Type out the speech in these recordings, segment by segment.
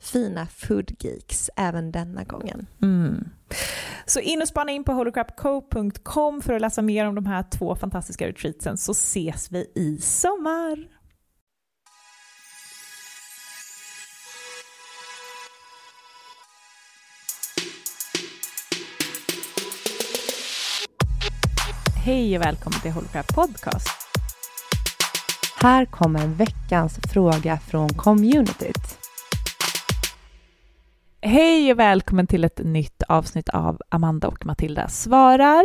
fina foodgeeks även denna gången. Mm. Så in och spana in på holocrapco.com för att läsa mer om de här två fantastiska retreatsen så ses vi i sommar. Hej och välkommen till Holocrap Podcast. Här kommer veckans fråga från communityt. Hej och välkommen till ett nytt avsnitt av Amanda och Matilda svarar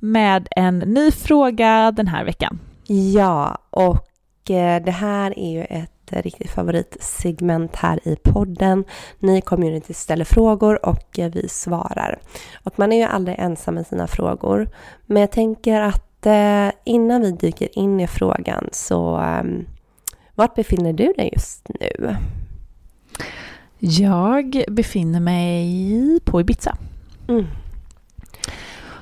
med en ny fråga den här veckan. Ja, och eh, det här är ju ett eh, riktigt favoritsegment här i podden. Ni community ställer frågor och eh, vi svarar. Och man är ju aldrig ensam med sina frågor. Men jag tänker att innan vi dyker in i frågan så ehm, vart befinner du dig just nu? Jag befinner mig på Ibiza. Mm.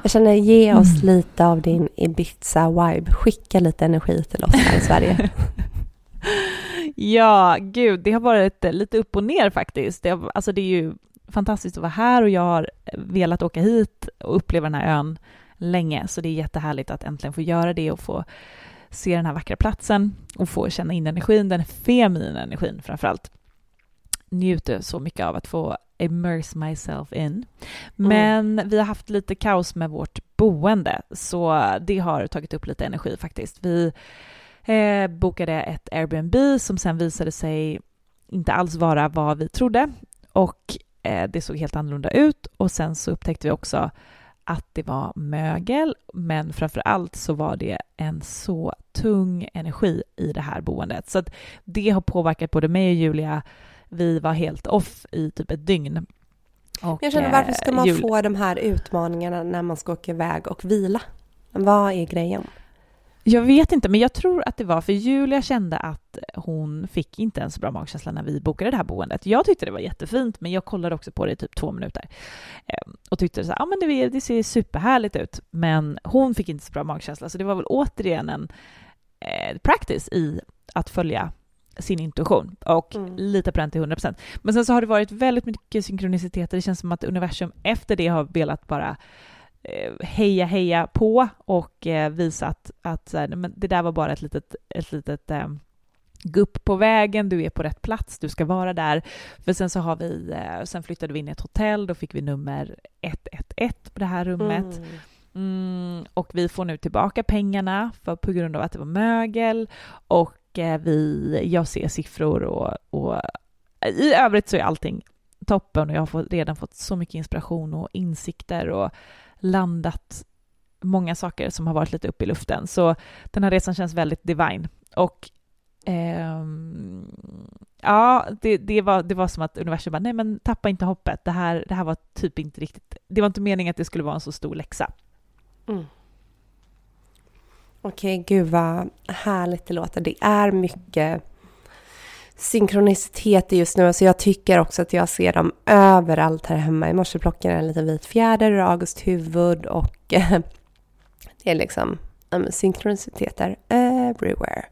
Jag känner, ge oss mm. lite av din Ibiza-vibe. Skicka lite energi till oss här i Sverige. ja, gud, det har varit lite upp och ner faktiskt. Det, har, alltså det är ju fantastiskt att vara här och jag har velat åka hit och uppleva den här ön länge, så det är jättehärligt att äntligen få göra det och få se den här vackra platsen och få känna in energin, den feminina energin framför allt njuter så mycket av att få immerse myself in. Mm. Men mm. vi har haft lite kaos med vårt boende, så det har tagit upp lite energi faktiskt. Vi eh, bokade ett Airbnb som sen visade sig inte alls vara vad vi trodde och eh, det såg helt annorlunda ut och sen så upptäckte vi också att det var mögel, men framför allt så var det en så tung energi i det här boendet. Så att det har påverkat både mig och Julia vi var helt off i typ ett dygn. Och, jag känner, varför ska man jul... få de här utmaningarna när man ska åka iväg och vila? Vad är grejen? Jag vet inte, men jag tror att det var för Julia kände att hon fick inte ens bra magkänsla när vi bokade det här boendet. Jag tyckte det var jättefint, men jag kollade också på det i typ två minuter ehm, och tyckte så här, ja men det, det ser superhärligt ut, men hon fick inte så bra magkänsla, så det var väl återigen en eh, practice i att följa sin intuition och mm. lita på den till 100%. Men sen så har det varit väldigt mycket synkroniciteter. Det känns som att universum efter det har velat bara eh, heja, heja på och eh, visa att, att men det där var bara ett litet, ett litet eh, gupp på vägen, du är på rätt plats, du ska vara där. För sen så har vi, eh, sen flyttade vi in i ett hotell, då fick vi nummer 111 på det här rummet. Mm. Mm, och vi får nu tillbaka pengarna för, på grund av att det var mögel och vi, jag ser siffror och, och i övrigt så är allting toppen och jag har fått, redan fått så mycket inspiration och insikter och landat många saker som har varit lite uppe i luften. Så den här resan känns väldigt divine. Och eh, ja, det, det, var, det var som att universum bara, nej men tappa inte hoppet. Det här, det här var typ inte riktigt, det var inte meningen att det skulle vara en så stor läxa. Mm. Okej, okay, gud vad härligt det låter. Det är mycket synkronicitet just nu. Alltså jag tycker också att jag ser dem överallt här hemma. I morse plockade jag en liten vit fjäder ur August huvud och det är liksom um, synkroniciteter everywhere.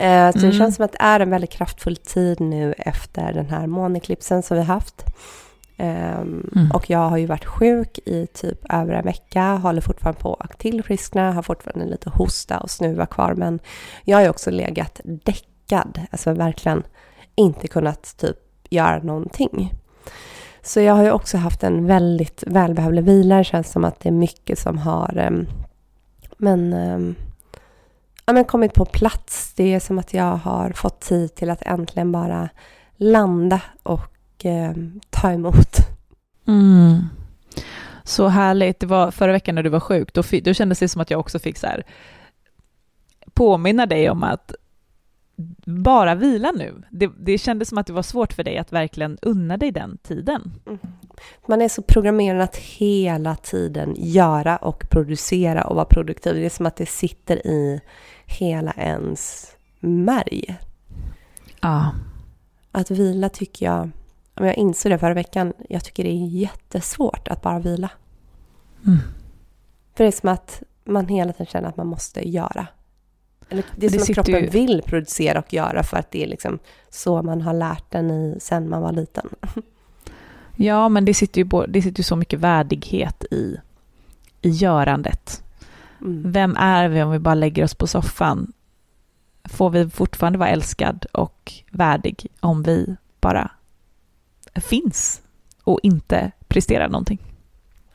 Uh, så mm. det känns som att det är en väldigt kraftfull tid nu efter den här måneklipsen som vi haft. Um, mm. Och jag har ju varit sjuk i typ över en vecka, håller fortfarande på att tillfriskna, har fortfarande lite hosta och snuva kvar, men jag har ju också legat däckad, alltså verkligen inte kunnat typ göra någonting. Så jag har ju också haft en väldigt välbehövlig vila. Det känns som att det är mycket som har um, men, um, ja, men kommit på plats. Det är som att jag har fått tid till att äntligen bara landa och eh, ta emot. Mm. Så härligt. Det var förra veckan när du var sjuk, då, då kändes det som att jag också fick så här, påminna dig om att bara vila nu. Det, det kändes som att det var svårt för dig att verkligen unna dig den tiden. Mm. Man är så programmerad att hela tiden göra och producera och vara produktiv. Det är som att det sitter i hela ens märg. Ja. Att vila tycker jag jag insåg det förra veckan, jag tycker det är jättesvårt att bara vila. Mm. För det är som att man hela tiden känner att man måste göra. Eller det är som det att kroppen ju... vill producera och göra för att det är liksom så man har lärt den i sen man var liten. Ja, men det sitter ju, det sitter ju så mycket värdighet i, i görandet. Mm. Vem är vi om vi bara lägger oss på soffan? Får vi fortfarande vara älskad och värdig om vi bara finns och inte presterar någonting.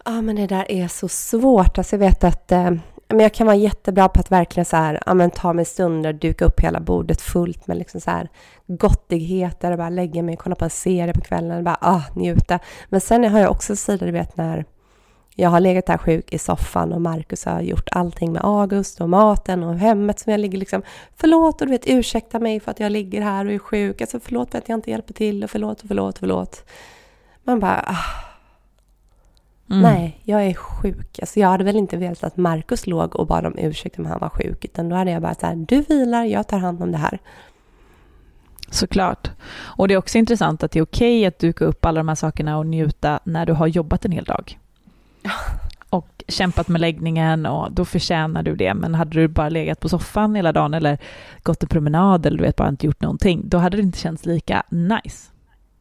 Ja, men det där är så svårt. Alltså jag vet att eh, men jag kan vara jättebra på att verkligen så här, ja, men ta mig stunder, duka upp hela bordet fullt med liksom så här gottigheter och bara lägga mig och kolla på en serie på kvällen och bara ah, njuta. Men sen har jag också sidor, du vet när jag har legat där sjuk i soffan och Markus har gjort allting med August och maten och hemmet som jag ligger liksom Förlåt och du vet ursäkta mig för att jag ligger här och är sjuk. Alltså förlåt för att jag inte hjälper till och förlåt och förlåt och förlåt. Man bara ah. mm. Nej, jag är sjuk. Alltså jag hade väl inte velat att Markus låg och bad om ursäkt om han var sjuk. Utan då hade jag bara så här, du vilar, jag tar hand om det här. Såklart. Och det är också intressant att det är okej okay att duka upp alla de här sakerna och njuta när du har jobbat en hel dag och kämpat med läggningen och då förtjänar du det. Men hade du bara legat på soffan hela dagen eller gått en promenad eller du vet bara inte gjort någonting, då hade det inte känts lika nice.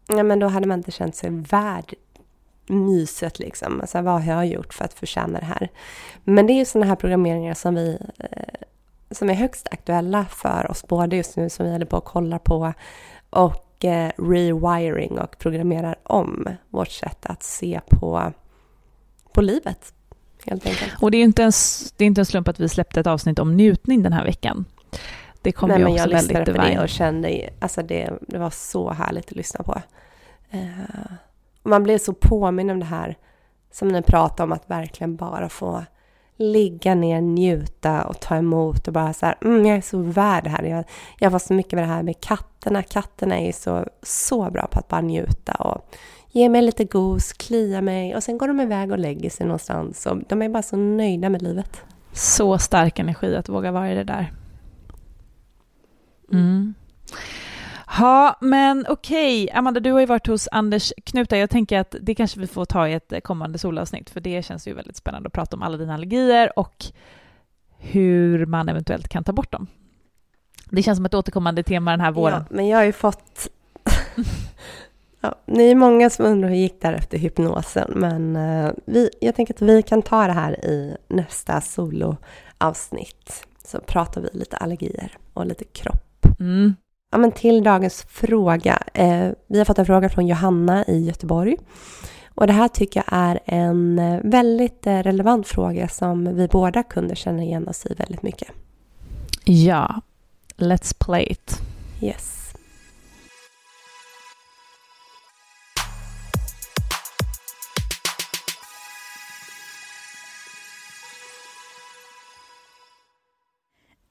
Ja, men då hade man inte känt sig värd myset liksom. Alltså vad har jag gjort för att förtjäna det här? Men det är ju sådana här programmeringar som vi eh, som är högst aktuella för oss båda just nu som vi håller på och kollar på och eh, rewiring och programmerar om vårt sätt att se på på livet. Helt enkelt. Och det är inte, en, det är inte en slump att vi släppte ett avsnitt om njutning den här veckan. Det kom Nej, ju också väldigt Jag lyssnade på det och kände, alltså det, det var så härligt att lyssna på. Uh, man blir så påminn om det här som ni pratar om, att verkligen bara få ligga ner, njuta och ta emot och bara så här, mm, jag är så värd det här. Jag, jag var så mycket med det här med katterna. Katterna är ju så, så bra på att bara njuta och ge mig lite gos, klia mig och sen går de iväg och lägger sig någonstans. Och de är bara så nöjda med livet. Så stark energi att våga vara i det där. Mm. Ja, men okej. Okay. Amanda, du har ju varit hos Anders Knuta. Jag tänker att det kanske vi får ta i ett kommande solavsnitt, för det känns ju väldigt spännande att prata om alla dina allergier och hur man eventuellt kan ta bort dem. Det känns som ett återkommande tema den här våren. Ja, men jag har ju fått... ja, ni är många som undrar hur det gick där efter hypnosen, men uh, vi, jag tänker att vi kan ta det här i nästa soloavsnitt. Så pratar vi lite allergier och lite kropp. Mm. Ja, men till dagens fråga. Eh, vi har fått en fråga från Johanna i Göteborg. Och det här tycker jag är en eh, väldigt eh, relevant fråga som vi båda kunde känna igen oss i väldigt mycket. Ja, let's play it. Yes.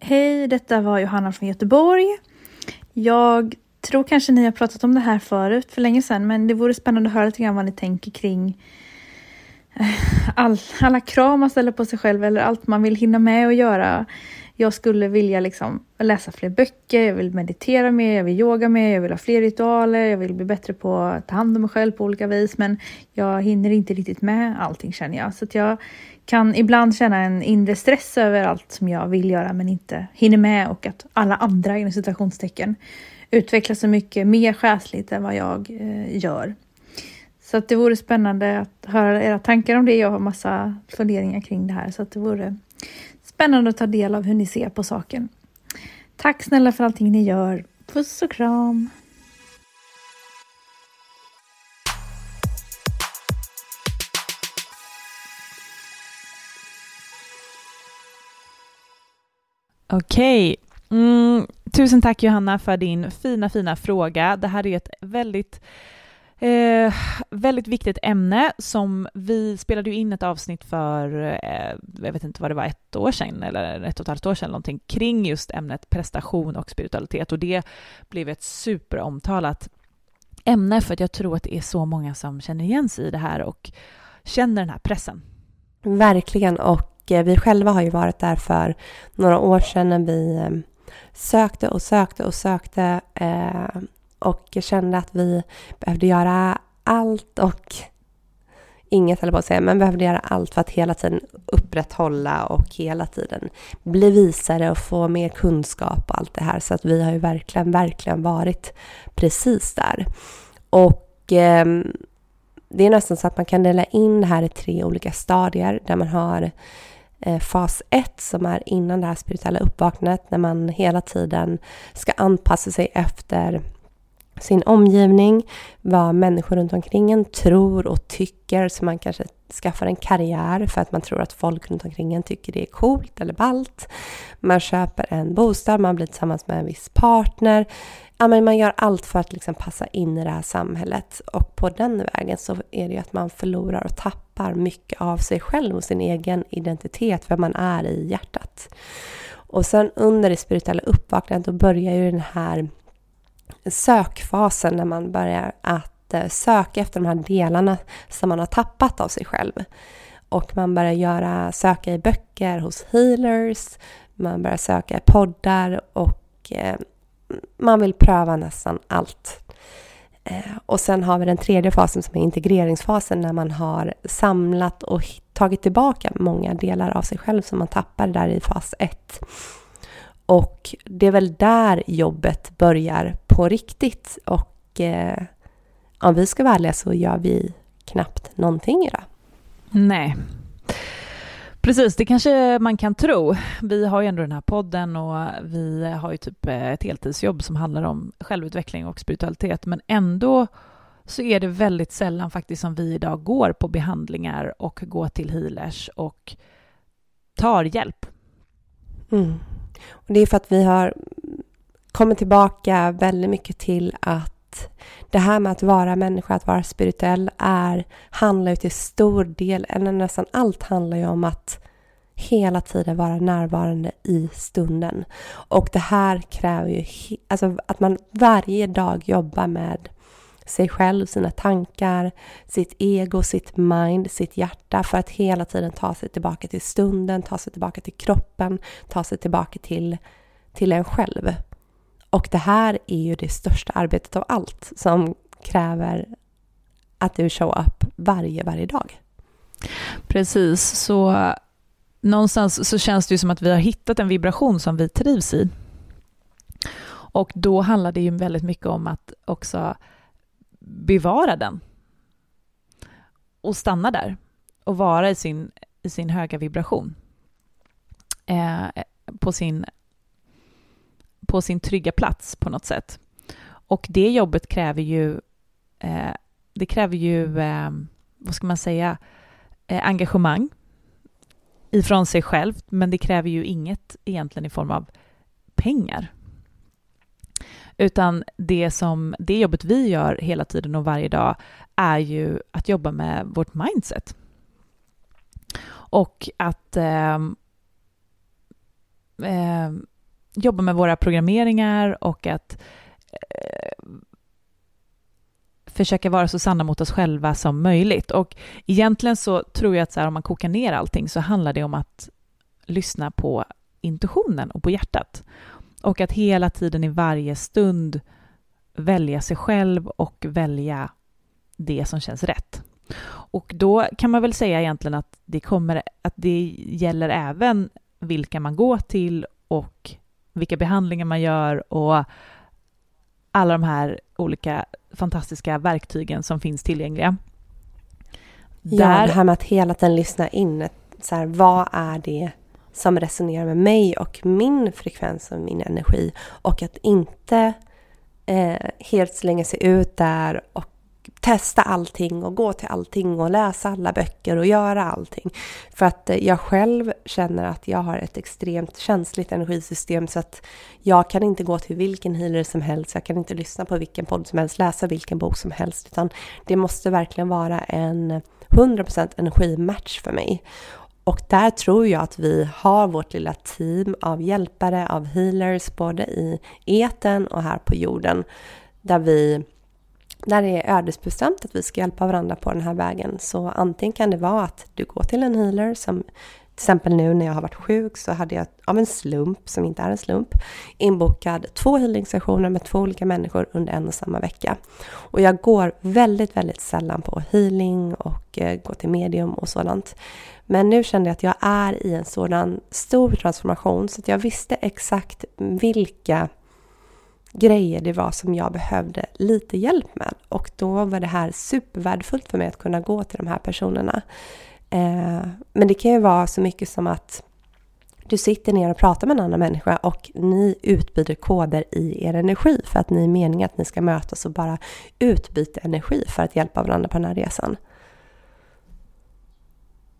Hej, detta var Johanna från Göteborg. Jag tror kanske ni har pratat om det här förut för länge sedan men det vore spännande att höra lite grann vad ni tänker kring eh, all, alla krav man ställer på sig själv eller allt man vill hinna med att göra. Jag skulle vilja liksom läsa fler böcker, jag vill meditera mer, jag vill yoga mer, jag vill ha fler ritualer, jag vill bli bättre på att ta hand om mig själv på olika vis men jag hinner inte riktigt med allting känner jag. Så att jag kan ibland känna en inre stress över allt som jag vill göra men inte hinner med och att alla andra inom citationstecken utvecklas så mycket mer själsligt än vad jag eh, gör. Så att det vore spännande att höra era tankar om det. Jag har massa funderingar kring det här så att det vore spännande att ta del av hur ni ser på saken. Tack snälla för allting ni gör. Puss och kram! Okej. Mm, tusen tack Johanna för din fina, fina fråga. Det här är ett väldigt Eh, väldigt viktigt ämne som vi spelade ju in ett avsnitt för, eh, jag vet inte vad det var, ett år sedan eller ett och ett halvt år sedan någonting kring just ämnet prestation och spiritualitet och det blev ett superomtalat ämne för att jag tror att det är så många som känner igen sig i det här och känner den här pressen. Verkligen och eh, vi själva har ju varit där för några år sedan när vi eh, sökte och sökte och sökte eh, och kände att vi behövde göra allt och inget eller på att säga, men behövde göra allt för att hela tiden upprätthålla och hela tiden bli visare och få mer kunskap och allt det här. Så att vi har ju verkligen, verkligen varit precis där. Och eh, det är nästan så att man kan dela in det här i tre olika stadier där man har eh, fas 1 som är innan det här spirituella uppvaknandet när man hela tiden ska anpassa sig efter sin omgivning, vad människor runt omkring en tror och tycker så man kanske skaffar en karriär för att man tror att folk runt omkring en tycker det är coolt eller ballt. Man köper en bostad, man blir tillsammans med en viss partner ja, men man gör allt för att liksom passa in i det här samhället. Och på den vägen så är det ju att man förlorar och tappar mycket av sig själv och sin egen identitet, vem man är i hjärtat. Och sen under det spirituella uppvaknandet då börjar ju den här sökfasen när man börjar att eh, söka efter de här delarna som man har tappat av sig själv. Och man börjar göra, söka i böcker hos healers, man börjar söka i poddar och eh, man vill pröva nästan allt. Eh, och sen har vi den tredje fasen som är integreringsfasen när man har samlat och tagit tillbaka många delar av sig själv som man tappade där i fas 1. Och det är väl där jobbet börjar på riktigt. Och eh, om vi ska vara ärliga så gör vi knappt någonting idag. Nej, Precis, det kanske man kan tro. Vi har ju ändå den här podden och vi har ju typ ett heltidsjobb som handlar om självutveckling och spiritualitet, men ändå så är det väldigt sällan faktiskt som vi idag går på behandlingar och går till healers och tar hjälp. Mm. Och det är för att vi har kommit tillbaka väldigt mycket till att det här med att vara människa, att vara spirituell, är, handlar ju till stor del, eller nästan allt handlar ju om att hela tiden vara närvarande i stunden. Och det här kräver ju alltså att man varje dag jobbar med sig själv, sina tankar, sitt ego, sitt mind, sitt hjärta för att hela tiden ta sig tillbaka till stunden, ta sig tillbaka till kroppen, ta sig tillbaka till, till en själv. Och det här är ju det största arbetet av allt som kräver att du show up varje, varje dag. Precis, så någonstans så känns det ju som att vi har hittat en vibration som vi trivs i. Och då handlar det ju väldigt mycket om att också bevara den och stanna där och vara i sin, i sin höga vibration. Eh, på, sin, på sin trygga plats på något sätt. Och det jobbet kräver ju, eh, det kräver ju, eh, vad ska man säga, eh, engagemang ifrån sig själv, men det kräver ju inget egentligen i form av pengar. Utan det, som, det jobbet vi gör hela tiden och varje dag är ju att jobba med vårt mindset. Och att eh, eh, jobba med våra programmeringar och att eh, försöka vara så sanna mot oss själva som möjligt. Och egentligen så tror jag att så här, om man kokar ner allting så handlar det om att lyssna på intuitionen och på hjärtat. Och att hela tiden i varje stund välja sig själv och välja det som känns rätt. Och då kan man väl säga egentligen att det, kommer, att det gäller även vilka man går till och vilka behandlingar man gör och alla de här olika fantastiska verktygen som finns tillgängliga. Ja, Där... det här med att hela tiden lyssna in. Så här, vad är det som resonerar med mig och min frekvens och min energi och att inte eh, helt slänga sig ut där och testa allting och gå till allting och läsa alla böcker och göra allting. För att eh, jag själv känner att jag har ett extremt känsligt energisystem så att jag kan inte gå till vilken healer som helst, jag kan inte lyssna på vilken podd som helst, läsa vilken bok som helst, utan det måste verkligen vara en 100% energimatch för mig. Och där tror jag att vi har vårt lilla team av hjälpare, av healers, både i eten och här på jorden, där vi där det är ödesbestämt att vi ska hjälpa varandra på den här vägen. Så antingen kan det vara att du går till en healer som till exempel nu när jag har varit sjuk så hade jag av en slump, som inte är en slump, inbokad två healingsessioner med två olika människor under en och samma vecka. Och jag går väldigt, väldigt sällan på healing och eh, går till medium och sådant. Men nu kände jag att jag är i en sådan stor transformation så att jag visste exakt vilka grejer det var som jag behövde lite hjälp med. Och då var det här supervärdefullt för mig att kunna gå till de här personerna. Eh, men det kan ju vara så mycket som att du sitter ner och pratar med en annan människa och ni utbyter koder i er energi för att ni är meningen att ni ska mötas och bara utbyta energi för att hjälpa varandra på den här resan.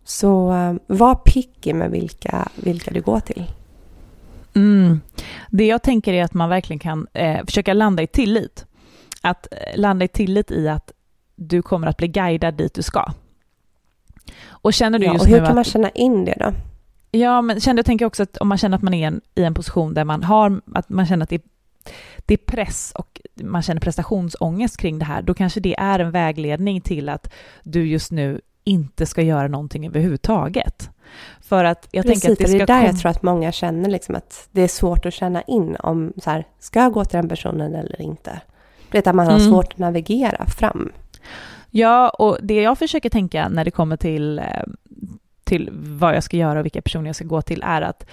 Så eh, var picky med vilka, vilka du går till. Mm. Det jag tänker är att man verkligen kan eh, försöka landa i tillit. Att eh, landa i tillit i att du kommer att bli guidad dit du ska. Och känner du ja, just och hur kan man känna in det då? Ja, men känner, jag tänker också att om man känner att man är en, i en position där man har, att man känner att det är, det är press och man känner prestationsångest kring det här, då kanske det är en vägledning till att du just nu inte ska göra någonting överhuvudtaget. För att jag Precis, tänker att det, det är där jag tror att många känner liksom att det är svårt att känna in om så här, ska jag gå till den personen eller inte? Det är att man har mm. svårt att navigera fram. Ja, och det jag försöker tänka när det kommer till, eh, till vad jag ska göra och vilka personer jag ska gå till är att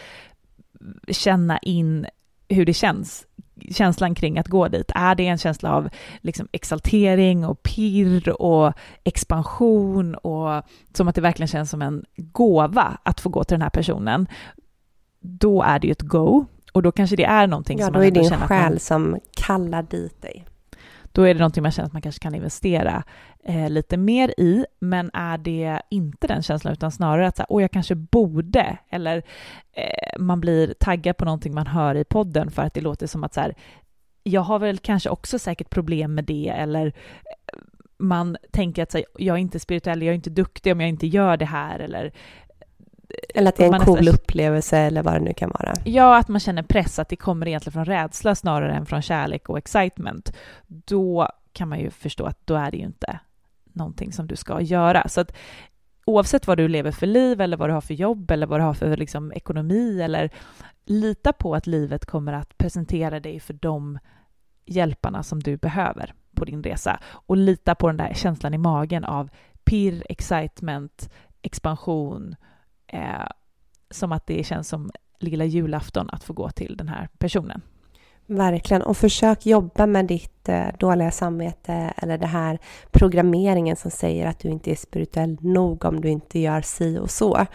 känna in hur det känns känslan kring att gå dit? Är det en känsla av liksom exaltering och pirr och expansion och som att det verkligen känns som en gåva att få gå till den här personen? Då är det ju ett go och då kanske det är någonting ja, som man Ja, då är det en själ som kallar dit dig. Då är det någonting man känner att man kanske kan investera eh, lite mer i, men är det inte den känslan utan snarare att så här, Åh, jag kanske borde, eller eh, man blir taggad på någonting man hör i podden för att det låter som att så här, jag har väl kanske också säkert problem med det, eller eh, man tänker att så här, jag är inte spirituell, jag är inte duktig om jag inte gör det här, eller eller att det är en cool nästan... upplevelse eller vad det nu kan vara. Ja, att man känner press, att det kommer egentligen från rädsla snarare än från kärlek och excitement. Då kan man ju förstå att då är det ju inte någonting som du ska göra. Så att oavsett vad du lever för liv eller vad du har för jobb eller vad du har för liksom, ekonomi eller lita på att livet kommer att presentera dig för de hjälparna som du behöver på din resa och lita på den där känslan i magen av pirr, excitement, expansion, eh, som att det känns som lilla julafton att få gå till den här personen. Verkligen, och försök jobba med ditt eh, dåliga samvete eller det här programmeringen som säger att du inte är spirituell nog om du inte gör si och så.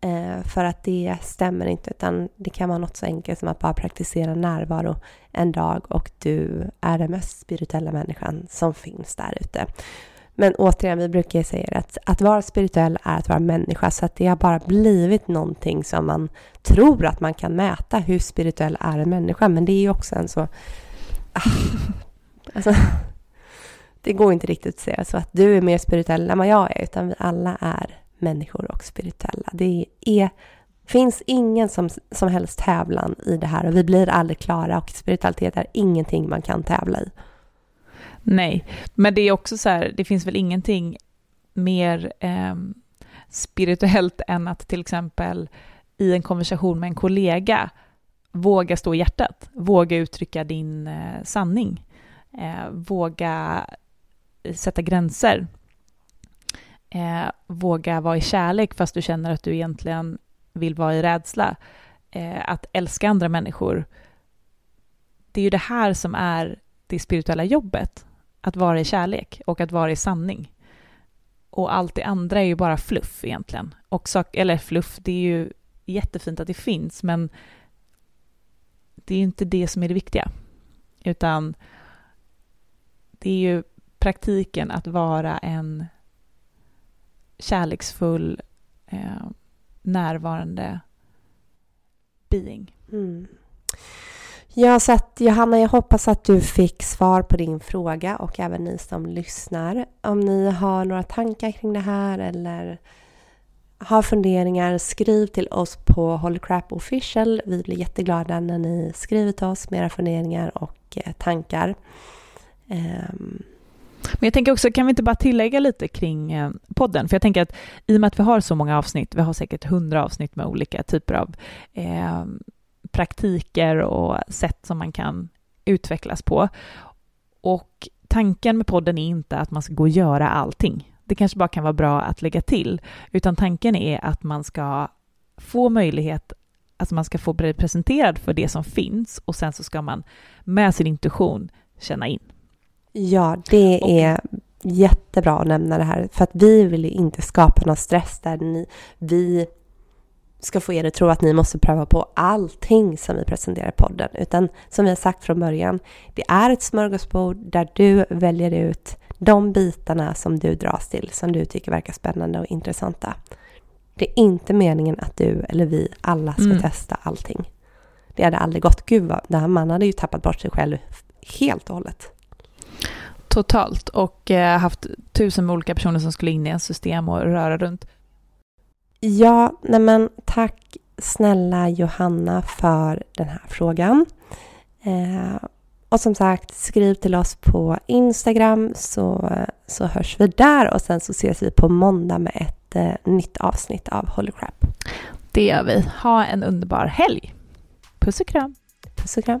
Eh, för att det stämmer inte, utan det kan vara något så enkelt som att bara praktisera närvaro en dag och du är den mest spirituella människan som finns där ute. Men återigen, vi brukar säga att att vara spirituell är att vara människa, så att det har bara blivit någonting som man tror att man kan mäta. Hur spirituell är en människa? Men det är ju också en så... Ah, alltså, det går inte riktigt att säga så att du är mer spirituell än vad jag är, utan vi alla är människor och spirituella. Det är, finns ingen som, som helst tävlan i det här och vi blir aldrig klara och spiritualitet är ingenting man kan tävla i. Nej, men det är också så här, det finns väl ingenting mer eh, spirituellt än att till exempel i en konversation med en kollega våga stå i hjärtat, våga uttrycka din eh, sanning, eh, våga sätta gränser, eh, våga vara i kärlek fast du känner att du egentligen vill vara i rädsla, eh, att älska andra människor. Det är ju det här som är det spirituella jobbet att vara i kärlek och att vara i sanning. Och allt det andra är ju bara fluff egentligen. Och sak, eller fluff, det är ju jättefint att det finns, men det är ju inte det som är det viktiga. Utan det är ju praktiken att vara en kärleksfull, eh, närvarande being. Mm. Ja, så att Johanna, jag hoppas att du fick svar på din fråga och även ni som lyssnar. Om ni har några tankar kring det här eller har funderingar, skriv till oss på Holy Crap Official. Vi blir jätteglada när ni skriver till oss med era funderingar och eh, tankar. Um. Men jag tänker också, kan vi inte bara tillägga lite kring eh, podden? För jag tänker att i och med att vi har så många avsnitt, vi har säkert hundra avsnitt med olika typer av eh, praktiker och sätt som man kan utvecklas på. Och tanken med podden är inte att man ska gå och göra allting. Det kanske bara kan vara bra att lägga till, utan tanken är att man ska få möjlighet, alltså man ska få bli presenterad för det som finns och sen så ska man med sin intuition känna in. Ja, det är jättebra att nämna det här, för att vi vill ju inte skapa någon stress där ni, vi ska få er att tro att ni måste pröva på allting som vi presenterar i podden. Utan som vi har sagt från början, det är ett smörgåsbord där du väljer ut de bitarna som du dras till, som du tycker verkar spännande och intressanta. Det är inte meningen att du eller vi alla ska mm. testa allting. Det hade aldrig gått. Gud vad, man hade ju tappat bort sig själv helt och hållet. Totalt och eh, haft tusen olika personer som skulle in i en system och röra runt. Ja, nej men tack snälla Johanna för den här frågan. Eh, och som sagt, skriv till oss på Instagram så, så hörs vi där och sen så ses vi på måndag med ett eh, nytt avsnitt av Holy Crap. Det gör vi. Ha en underbar helg. Puss och kram. Puss och kram.